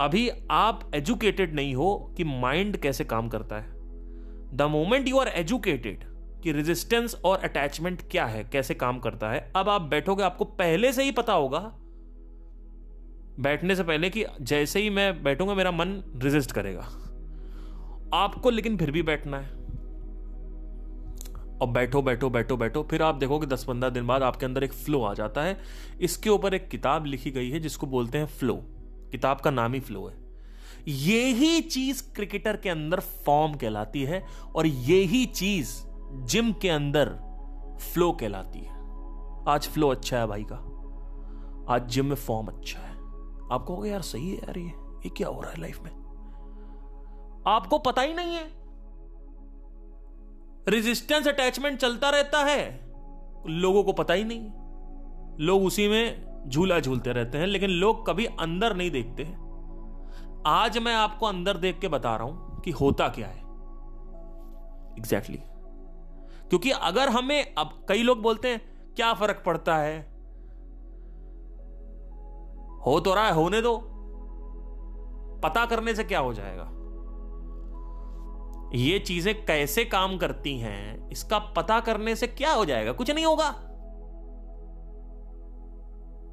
अभी आप एजुकेटेड नहीं हो कि माइंड कैसे काम करता है। The moment you are educated कि रेजिस्टेंस और अटैचमेंट क्या है, कैसे काम करता है, अब आप बैठोगे, आपको पहले से ही पता होगा, बैठने से पहले कि जैसे ही मैं बैठूँगा, मेरा मन रेजिस्ट करेगा। आपको लेकिन फिर भी बैठना है। और बैठो बैठो बैठो बैठो, फिर आप देखोगे दस पंद्रह दिन बाद आपके अंदर एक फ्लो आ जाता है। इसके ऊपर एक किताब लिखी गई है जिसको बोलते हैं फ्लो किताब का नाम ही फ्लो है। यही चीज़ क्रिकेटर के अंदर फॉर्म कहलाती है और यही चीज़ जिम के अंदर फ्लो कहलाती है। आज फ्लो अच्छा है भाई का। आज जिम में फॉर्म अच्छा है। आप कहोगे, यार सही है यार ये। ये क्या हो रहा है लाइफ में? आपको पता ही नहीं है। रेजिस्टेंस अटैचमेंट चलता रहता है। लोगों को पता ही नहीं। लोग उसी में झूला झूलते रहते हैं, लेकिन लोग कभी अंदर नहीं देखते आज मैं आपको अंदर देख के बता रहा हूँ कि होता क्या है। Exactly exactly. क्योंकि अगर हमें, अब कई लोग बोलते हैं, क्या फ़र्क पड़ता है? हो तो रहा है, होने दो। पता करने से क्या हो जाएगा? ये चीज़ें कैसे काम करती हैं, इसका पता करने से क्या हो जाएगा? कुछ नहीं होगा।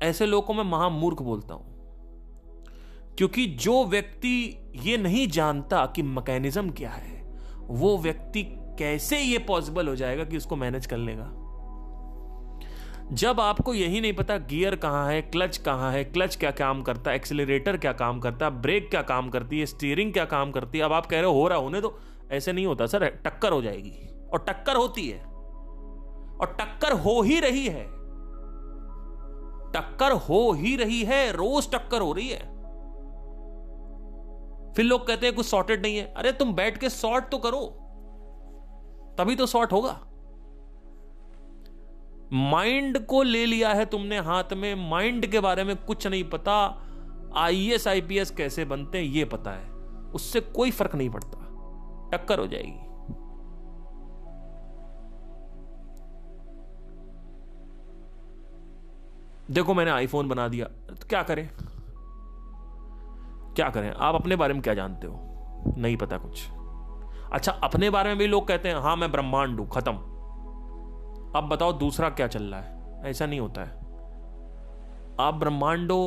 ऐसे लोगों को मैं महामूर्ख बोलता हूँ। क्योंकि जो व्यक्ति ये नहीं जानता कि मैकेनिज्म क्या है, वो व्यक्ति कैसे ये पॉसिबल हो जाएगा कि उसको मैनेज कर लेगा? जब आपको यही नहीं पता गियर कहाँ है क्लच कहाँ है क्लच क्या काम करता है एक्सिलेटर क्या काम करता है ब्रेक क्या काम करती है स्टीयरिंग क्या काम करती है, अब आप कह रहे हो रहा होने तो ऐसे नहीं होता सर, टक्कर हो जाएगी। और टक्कर होती है। और टक्कर हो ही रही है। टक्कर हो ही रही है, रोज टक्कर हो रही है। फिर लोग कहते हैं, कुछ सॉर्टेड नहीं है। अरे, तुम बैठ के सॉर्ट तो करो। तभी तो सॉर्ट होगा। माइंड को ले लिया है तुमने हाथ में। माइंड के बारे में कुछ नहीं पता। आईएएस आईपीएस कैसे बनते हैं, ये पता है। उससे कोई फ़र्क नहीं पड़ता। टक्कर हो जाएगी। देखो मैंने आईफोन बना दिया तो क्या करें? क्या करें? आप अपने बारे में क्या जानते हो? नहीं पता कुछ। अच्छा अपने बारे में भी लोग कहते हैं हाँ मैं ब्रह्मांड हूँ, खत्म। अब बताओ, दूसरा क्या चल रहा है? ऐसा नहीं होता है। आप ब्रह्मांडो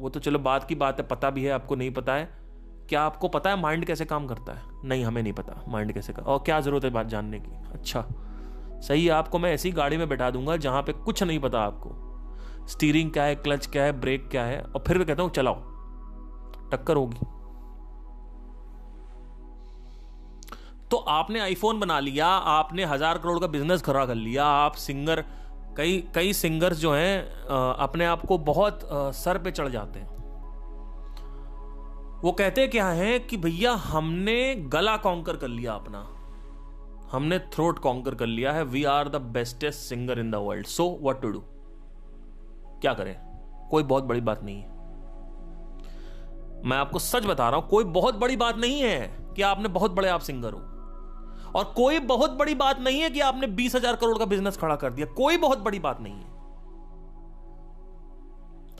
वो तो चलो बात की बात है, पता भी है, आपको नहीं पता है। क्या आपको पता है माइंड कैसे काम करता है? नहीं, हमें नहीं पता माइंड कैसे कर और क्या ज़रूरत है बात जानने की? अच्छा सही है, आपको मैं ऐसी गाड़ी में बैठा दूँगा जहाँ पे कुछ नहीं पता आपको। स्टीयरिंग क्या है क्लच क्या है ब्रेक क्या है, और फिर कहता हूँ, चलाओ। टक्कर होगी। तो आपने आईफोन बना लिया, आपने हज़ार करोड़ का बिज़नेस खड़ा कर लिया, आप सिंगर कई कई सिंगर्स जो हैं अपने आप को बहुत सर पे चढ़ जाते हैं। वो कहते क्या है कि भैया हमने गला कॉन्कर कर लिया अपना। हमने थ्रोट कॉन्कर कर लिया है। We are the bestest singer in the world so what to do क्या करें? कोई बहुत बड़ी बात नहीं है। मैं आपको सच बता रहा हूँ, कोई बहुत बड़ी बात नहीं है कि आपने बहुत बड़े आप सिंगर हो। और कोई बहुत बड़ी बात नहीं है कि आपने बीस हज़ार करोड़ का बिज़नेस खड़ा कर दिया। कोई बहुत बड़ी बात नहीं है।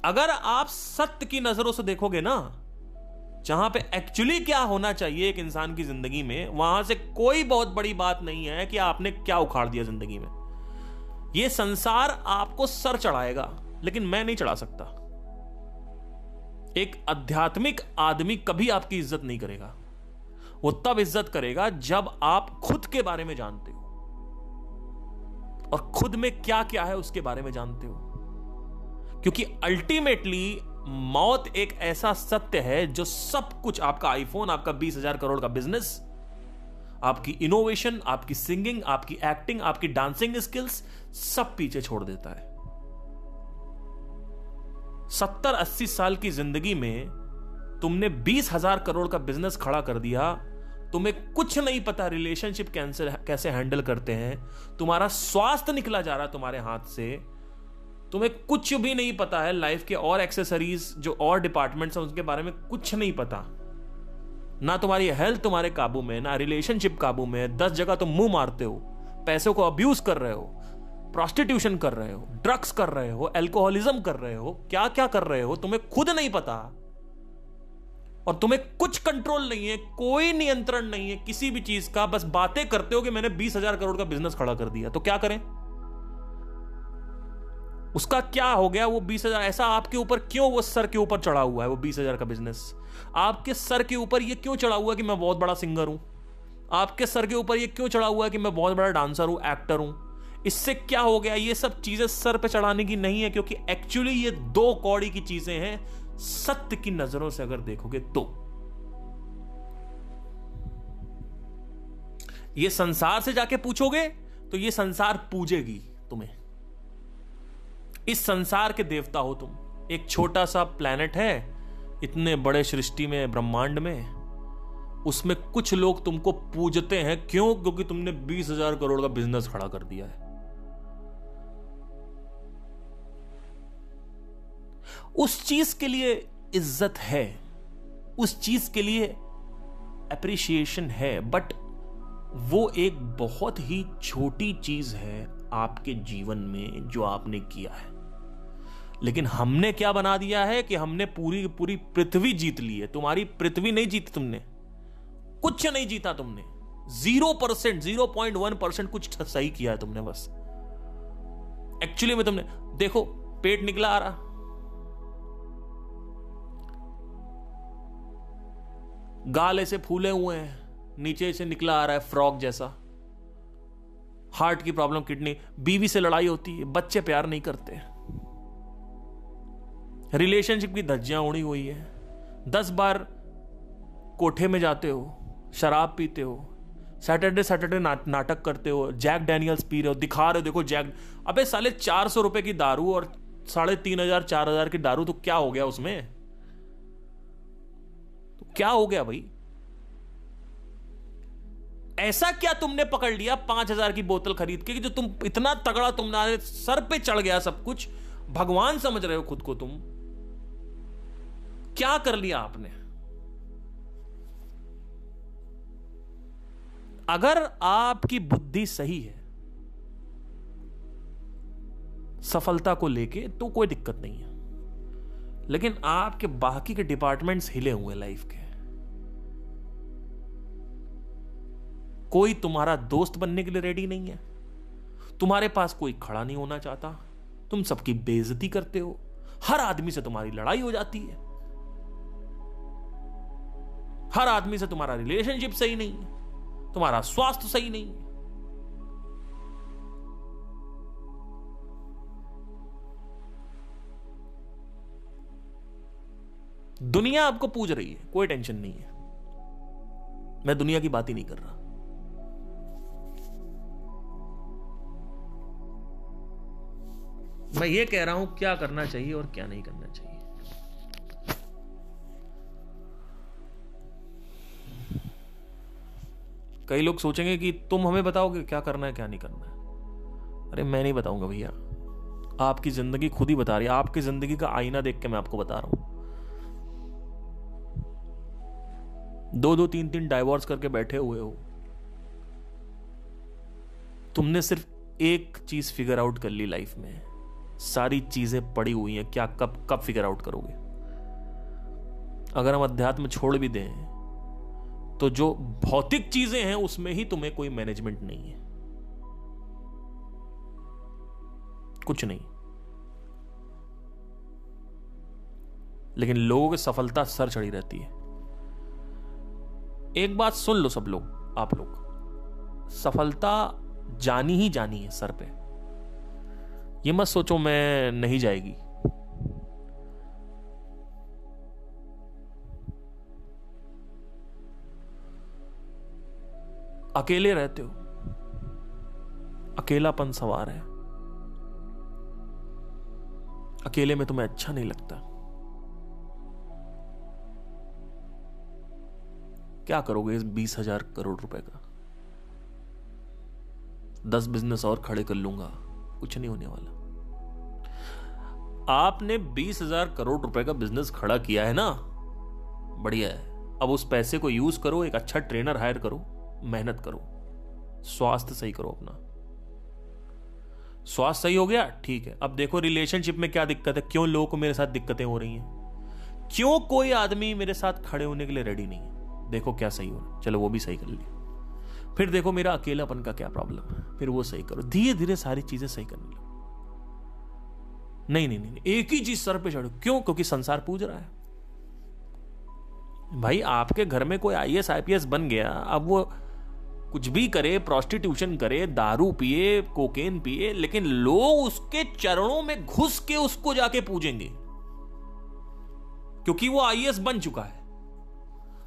अगर आप सत्य की नज़रों से देखोगे ना जहाँ पे एक्चुअली क्या होना चाहिए एक इंसान की ज़िंदगी में, वहाँ से कोई बहुत बड़ी बात नहीं है कि आपने क्या उखाड़ दिया ज़िंदगी में। यह संसार आपको सर चढ़ाएगा, लेकिन मैं नहीं चढ़ा सकता। एक आध्यात्मिक आदमी कभी आपकी इज़्ज़त नहीं करेगा। वो तब इज़्ज़त करेगा जब आप खुद के बारे में जानते हो। और खुद में क्या क्या है उसके बारे में जानते हो। क्योंकि अल्टीमेटली मौत एक ऐसा सत्य है जो सब कुछ आपका आईफोन आपका बीस हज़ार करोड़ का बिज़नेस आपकी इनोवेशन आपकी सिंगिंग आपकी एक्टिंग आपकी डांसिंग स्किल्स सब पीछे छोड़ देता है। सत्तर अस्सी साल की ज़िंदगी में तुमने बीस हज़ार करोड़ का बिज़नेस खड़ा कर दिया, तुम्हें कुछ नहीं पता रिलेशनशिप कैंसर, कैसे हैंडल करते हैं, तुम्हारा स्वास्थ्य निकला जा रहा तुम्हारे हाथ से तुम्हें कुछ भी नहीं पता है लाइफ के और एक्सेसरीज जो और डिपार्टमेंट्स हैं उनके बारे में कुछ नहीं पता। ना तुम्हारी हेल्थ तुम्हारे काबू में ना रिलेशनशिप काबू में दस जगह तुम मुँह मारते हो, पैसों को अब्यूज कर रहे हो प्रोस्टिट्यूशन कर रहे हो ड्रग्स कर रहे हो एल्कोहलिज्म कर रहे हो क्या क्या कर रहे हो, तुम्हें खुद नहीं पता। और तुम्हें कुछ कंट्रोल नहीं है, कोई नियंत्रण नहीं है किसी भी चीज़ का, बस बातें करते हो कि मैंने बीस हज़ार करोड़ का बिज़नेस खड़ा कर दिया तो क्या करें? उसका क्या हो गया? वो बीस हज़ार, ऐसा आपके ऊपर क्यों वो सर के ऊपर चढ़ा हुआ है, वो बीस हज़ार का बिज़नेस आपके सर के ऊपर ये क्यों चढ़ा हुआ है कि मैं बहुत बड़ा सिंगर हूँ? आपके सर के ऊपर ये क्यों चढ़ा हुआ है कि मैं बहुत बड़ा डांसर हूँ एक्टर हूँ? इससे क्या हो गया? ये सब चीज़ें सर पे चढ़ाने की नहीं है, क्योंकि एक्चुअली ये दो कौड़ी की चीज़ें हैं, सत्य की नज़रों से अगर देखोगे तो। ये संसार से जाके पूछोगे तो ये संसार पूजेगी तुम्हें। इस संसार के देवता हो तुम। एक छोटा सा प्लेनेट है, इतने बड़े सृष्टि में, ब्रह्मांड में। उसमें कुछ लोग तुमको पूजते हैं। क्यों? क्योंकि तुमने बीस हज़ार करोड़ का बिज़नेस खड़ा कर दिया है। उस चीज़ के लिए इज़्ज़त है। उस चीज़ के लिए अप्रिशिएशन है। बट वो एक बहुत ही छोटी चीज़ है आपके जीवन में जो आपने किया है। लेकिन हमने क्या बना दिया है कि हमने पूरी पूरी पृथ्वी जीत ली है? तुम्हारी पृथ्वी नहीं जीती तुमने। कुछ नहीं जीता तुमने। Zero percent zero point one percent कुछ सही किया है तुमने बस। एक्चुअली में तुमने देखो, पेट निकला आ रहा। गाल ऐसे फूले हुए हैं, नीचे से निकला आ रहा है फ्रॉक जैसा। हार्ट की प्रॉब्लम किडनी बीवी से लड़ाई होती है, बच्चे प्यार नहीं करते। रिलेशनशिप की धज्जियाँ उड़ी हुई है। दस बार कोठे में जाते हो शराब पीते हो सैटरडे सैटरडे ना, नाटक करते हो जैक डैनियल्स पी रहे हो दिखा रहे हो देखो जैक अबे साले चार सौ रुपए की दारू और साढ़े तीन हज़ार चार हज़ार की दारू तो क्या हो गया उसमें? तो क्या हो गया भाई? ऐसा क्या तुमने पकड़ लिया पाँच हज़ार की बोतल खरीद के कि जो तुम इतना तगड़ा तुम्हारे सर पे चढ़ गया सब कुछ? भगवान समझ रहे हो खुद को तुम। क्या कर लिया आपने? अगर आपकी बुद्धि सही है, सफलता को लेके तो कोई दिक्कत नहीं है। लेकिन आपके बाकी के डिपार्टमेंट्स हिले हुए लाइफ के कोई तुम्हारा दोस्त बनने के लिए रेडी नहीं है। तुम्हारे पास कोई खड़ा नहीं होना चाहता। तुम सबकी बेइज्जती करते हो। हर आदमी से तुम्हारी लड़ाई हो जाती है। हर आदमी से तुम्हारा रिलेशनशिप सही नहीं है, तुम्हारा स्वास्थ्य सही नहीं है। दुनिया आपको पूज रही है, कोई टेंशन नहीं है। मैं दुनिया की बात ही नहीं कर रहा। मैं ये कह रहा हूँ, क्या करना चाहिए और क्या नहीं करना चाहिए। कई लोग सोचेंगे कि तुम हमें बताओगे क्या करना है, क्या नहीं करना है। अरे, मैं नहीं बताऊँगा भैया। आपकी ज़िंदगी खुद ही बता रही है। आपकी ज़िंदगी का आईना देख के मैं आपको बता रहा हूँ। दो दो तीन तीन डाइवोर्स करके बैठे हुए हो। तुमने सिर्फ़ एक चीज़ फिगर आउट कर ली लाइफ में। सारी चीज़ें पड़ी हुई हैं। क्या कब कब फिगर आउट करोगे? अगर हम अध्यात्म छोड़ भी दें तो जो भौतिक चीज़ें हैं, उसमें ही तुम्हें कोई मैनेजमेंट नहीं है। कुछ नहीं। लेकिन लोगों की सफलता सर चढ़ी रहती है। एक बात सुन लो सब लोग, आप लोग। सफलता जानी ही जानी है सर पे। ये मत सोचो मैं नहीं जाएगी। अकेले रहते हो। अकेलापन सवार है। अकेले में तुम्हें अच्छा नहीं लगता। क्या करोगे इस बीस हज़ार करोड़ रुपए का? दस बिज़नेस और खड़े कर लूँगा। कुछ नहीं होने वाला। आपने बीस हज़ार करोड़ रुपए का बिज़नेस खड़ा किया है ना? बढ़िया है। अब उस पैसे को यूज़ करो, एक अच्छा ट्रेनर हायर करो। मेहनत करो। स्वास्थ्य सही करो अपना। स्वास्थ्य सही हो गया? ठीक है। अब देखो रिलेशनशिप में क्या दिक्कत है? क्यों लोगों को मेरे साथ दिक्कतें हो रही हैं? क्यों कोई आदमी मेरे साथ खड़े होने के लिए रेडी नहीं है? देखो क्या सही हो चलो वो भी सही कर लिया। फिर देखो मेरा अकेलापन का क्या प्रॉब्लम है? फिर वो सही करो। धीरे धीरे सारी चीज़ें सही करने लगो। नहीं नहीं नहीं, एक ही चीज़ सर पे चढ़ो। क्यों? क्योंकि संसार पूज रहा है। भाई, आपके घर में कोई आई एस बन गया, अब वो कुछ भी करे प्रोस्टिट्यूशन करे, दारू पिए कोकेन पिए, लेकिन लोग उसके चरणों में घुस के उसको जाके पूजेंगे। क्योंकि वो आईएएस बन चुका है।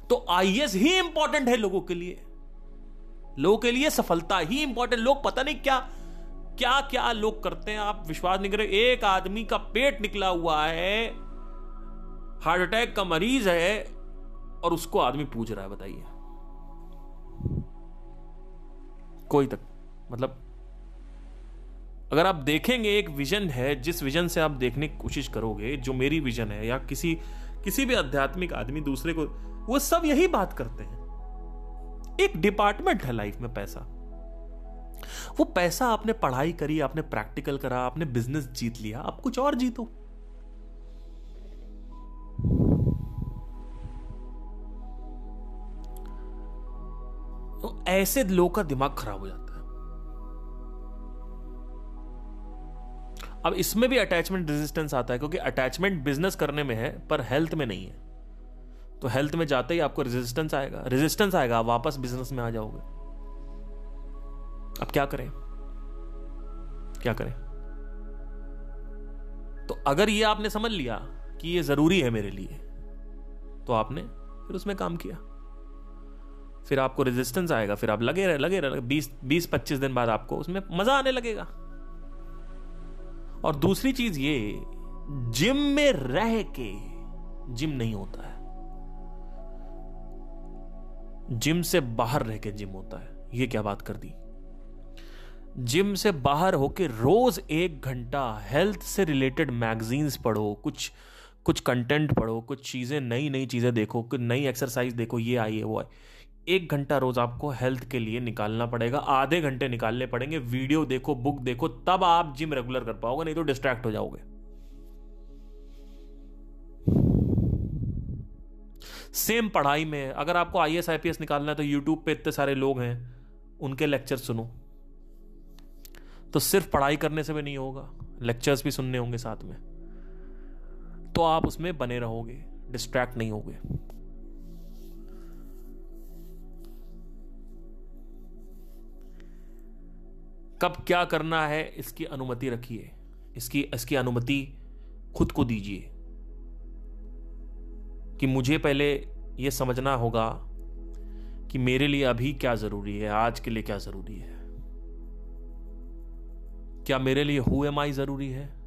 तो आईएएस ही इंपॉर्टेंट है लोगों के लिए। लोगों के लिए सफलता ही इंपॉर्टेंट लोग पता नहीं क्या क्या क्या लोग करते हैं, आप विश्वास नहीं करें। एक आदमी का पेट निकला हुआ है हार्ट अटैक का मरीज़ है, और उसको आदमी पूछ रहा है, बताइए। कोई तक मतलब अगर आप देखेंगे एक विजन है, जिस विजन से आप देखने की कोशिश करोगे, जो मेरी विजन है, या किसी किसी भी आध्यात्मिक आदमी दूसरे को, वो सब यही बात करते हैं। एक डिपार्टमेंट है लाइफ में पैसा। वो पैसा आपने पढ़ाई करी, आपने प्रैक्टिकल करा, आपने बिज़नेस जीत लिया, आप कुछ और जीतो। ऐसे लोगों का दिमाग खराब हो जाता है। अब इसमें भी अटैचमेंट रेजिस्टेंस आता है, क्योंकि अटैचमेंट बिज़नेस करने में है, पर हेल्थ में नहीं है। तो हेल्थ में जाते ही आपको रेजिस्टेंस आएगा। रेजिस्टेंस आएगा वापस बिज़नेस में आ जाओगे। अब क्या करें? क्या करें? तो अगर ये आपने समझ लिया कि ये ज़रूरी है मेरे लिए तो आपने फिर उसमें काम किया। फिर आपको रेजिस्टेंस आएगा, फिर आप लगे रहे लगे रहे बीस बीस, पच्चीस दिन बाद आपको उसमें मज़ा आने लगेगा। और दूसरी चीज़ ये जिम में रह के जिम नहीं होता है। जिम से बाहर रह के जिम होता है। ये क्या बात कर दी? जिम से बाहर होके रोज एक घंटा हेल्थ से रिलेटेड मैगजीन्स पढ़ो, कुछ कुछ कंटेंट पढ़ो, कुछ चीज़ें नई नई चीज़ें देखो, कुछ नई एक्सरसाइज देखो, ये आई है वो आई एक घंटा रोज आपको हेल्थ के लिए निकालना पड़ेगा। आधे घंटे निकालने पड़ेंगे। वीडियो देखो बुक देखो, तब आप जिम रेगुलर कर पाओगे, नहीं तो डिस्ट्रैक्ट हो जाओगे। सेम पढ़ाई में, अगर आपको I S I P S निकालना है तो यूट्यूब पे इतने सारे लोग हैं, उनके लेक्चर सुनो। तो सिर्फ़ पढ़ाई करने से भी नहीं होगा लेक्चर्स भी सुनने होंगे साथ में। तो आप उसमें बने रहोगे डिस्ट्रैक्ट नहीं होगे। कब क्या करना है, इसकी अनुमति रखिए। इसकी इसकी अनुमति खुद को दीजिए। कि मुझे पहले यह समझना होगा कि मेरे लिए अभी क्या ज़रूरी है, आज के लिए क्या ज़रूरी है। क्या मेरे लिए हु एम आई ज़रूरी है?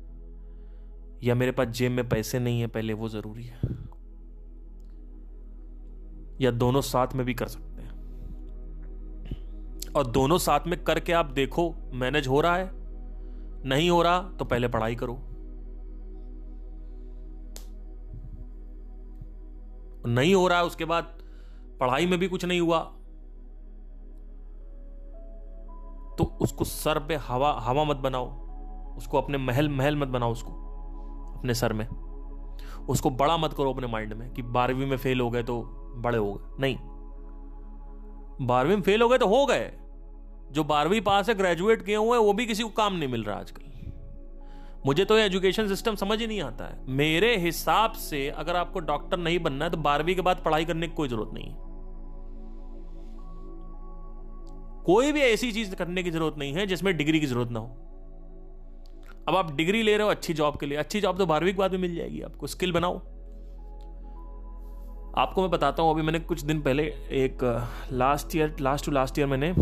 या मेरे पास जेब में पैसे नहीं है, पहले वो ज़रूरी है। या दोनों साथ में भी कर सकते और दोनों साथ में करके आप देखो मैनेज हो रहा है? नहीं हो रहा तो पहले पढ़ाई करो। नहीं हो रहा है उसके बाद पढ़ाई में भी कुछ नहीं हुआ। तो उसको सर पे हवा हवा मत बनाओ। उसको अपने महल महल मत बनाओ उसको, अपने सर में। उसको बड़ा मत करो अपने माइंड में कि बारहवीं में फेल हो गए तो बड़े हो गए। नहीं। बारहवीं में फेल हो गए तो हो गए। जो बारहवीं पास है ग्रेजुएट किए हुए हैं, वो भी किसी को काम नहीं मिल रहा आजकल। मुझे तो एजुकेशन सिस्टम समझ ही नहीं आता है। मेरे हिसाब से अगर आपको डॉक्टर नहीं बनना है तो बारहवीं के बाद पढ़ाई करने की कोई ज़रूरत नहीं है। कोई भी ऐसी चीज़ करने की ज़रूरत नहीं है, जिसमें डिग्री की ज़रूरत ना हो। अब आप डिग्री ले रहे हो अच्छी जॉब के लिए, अच्छी जॉब तो बारहवीं के बाद भी मिल जाएगी आपको। स्किल बनाओ। आपको मैं बताता हूँ, अभी मैंने कुछ दिन पहले एक last year last to last year मैंने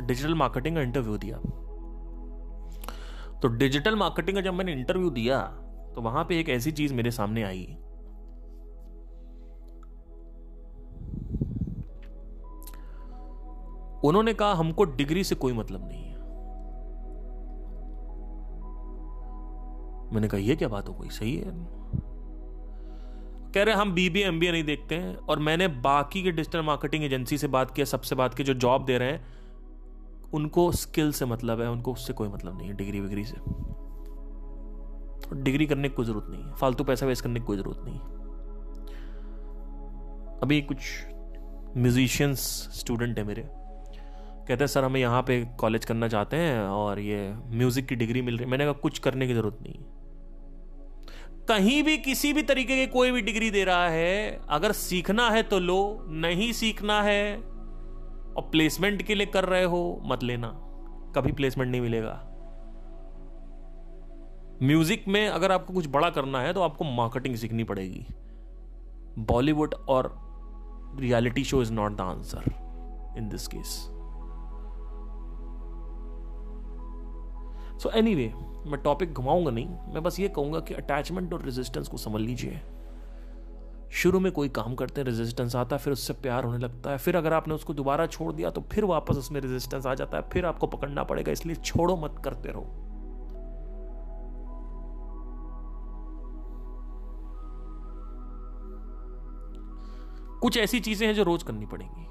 डिजिटल मार्केटिंग का इंटरव्यू दिया। तो डिजिटल मार्केटिंग का जब मैंने इंटरव्यू दिया तो वहाँ पे एक ऐसी चीज़ मेरे सामने आई। उन्होंने कहा, हमको डिग्री से कोई मतलब नहीं है। मैंने कहा, ये क्या बात हो गई? सही है। कह रहे, हम बीबीए एमबीए नहीं देखते हैं। और मैंने बाकी के डिजिटल मार्केटिंग एजेंसी से बात किया, सबसे बात की जो जॉब दे रहे हैं उनको स्किल से मतलब है, उनको उससे कोई मतलब नहीं है डिग्री विग्री से। डिग्री करने की कोई ज़रूरत नहीं है, फालतू पैसा वेस्ट करने की कोई ज़रूरत नहीं है। अभी कुछ म्यूजिशियंस स्टूडेंट है मेरे। कहते हैं, सर, हमें यहाँ पे कॉलेज करना चाहते हैं और ये म्यूज़िक की डिग्री मिल रही है। मैंने कहा, कुछ करने की ज़रूरत नहीं कहीं भी किसी भी तरीके की कोई भी डिग्री दे रहा है, अगर सीखना है तो लो, नहीं सीखना है और प्लेसमेंट के लिए कर रहे हो, मत लेना। कभी प्लेसमेंट नहीं मिलेगा। म्यूज़िक में अगर आपको कुछ बड़ा करना है तो आपको मार्केटिंग सीखनी पड़ेगी। बॉलीवुड और reality show is not the answer in this case so any मैं टॉपिक घुमाऊँगा नहीं। मैं बस ये कहूँगा कि अटैचमेंट और रेजिस्टेंस को समझ लीजिए। शुरू में कोई काम करते हैं रेजिस्टेंस आता है, फिर उससे प्यार होने लगता है, फिर अगर आपने उसको दोबारा छोड़ दिया तो फिर वापस उसमें रेजिस्टेंस आ जाता है, फिर आपको पकड़ना पड़ेगा, इसलिए छोड़ो मत करते रहो। कुछ ऐसी चीज़ें हैं जो रोज करनी पड़ेंगी,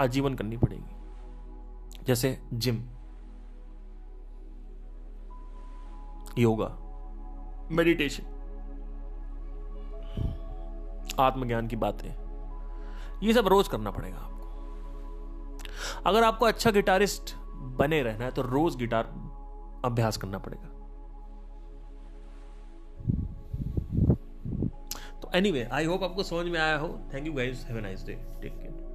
आजीवन करनी पड़ेगी। जैसे जिम योगा। मेडिटेशन आत्मज्ञान की बातें। ये सब रोज करना पड़ेगा आपको। अगर आपको अच्छा गिटारिस्ट बने रहना है तो रोज गिटार अभ्यास करना पड़ेगा। तो एनीवे आई होप आपको समझ में आया हो। Thank you guys have a nice day take care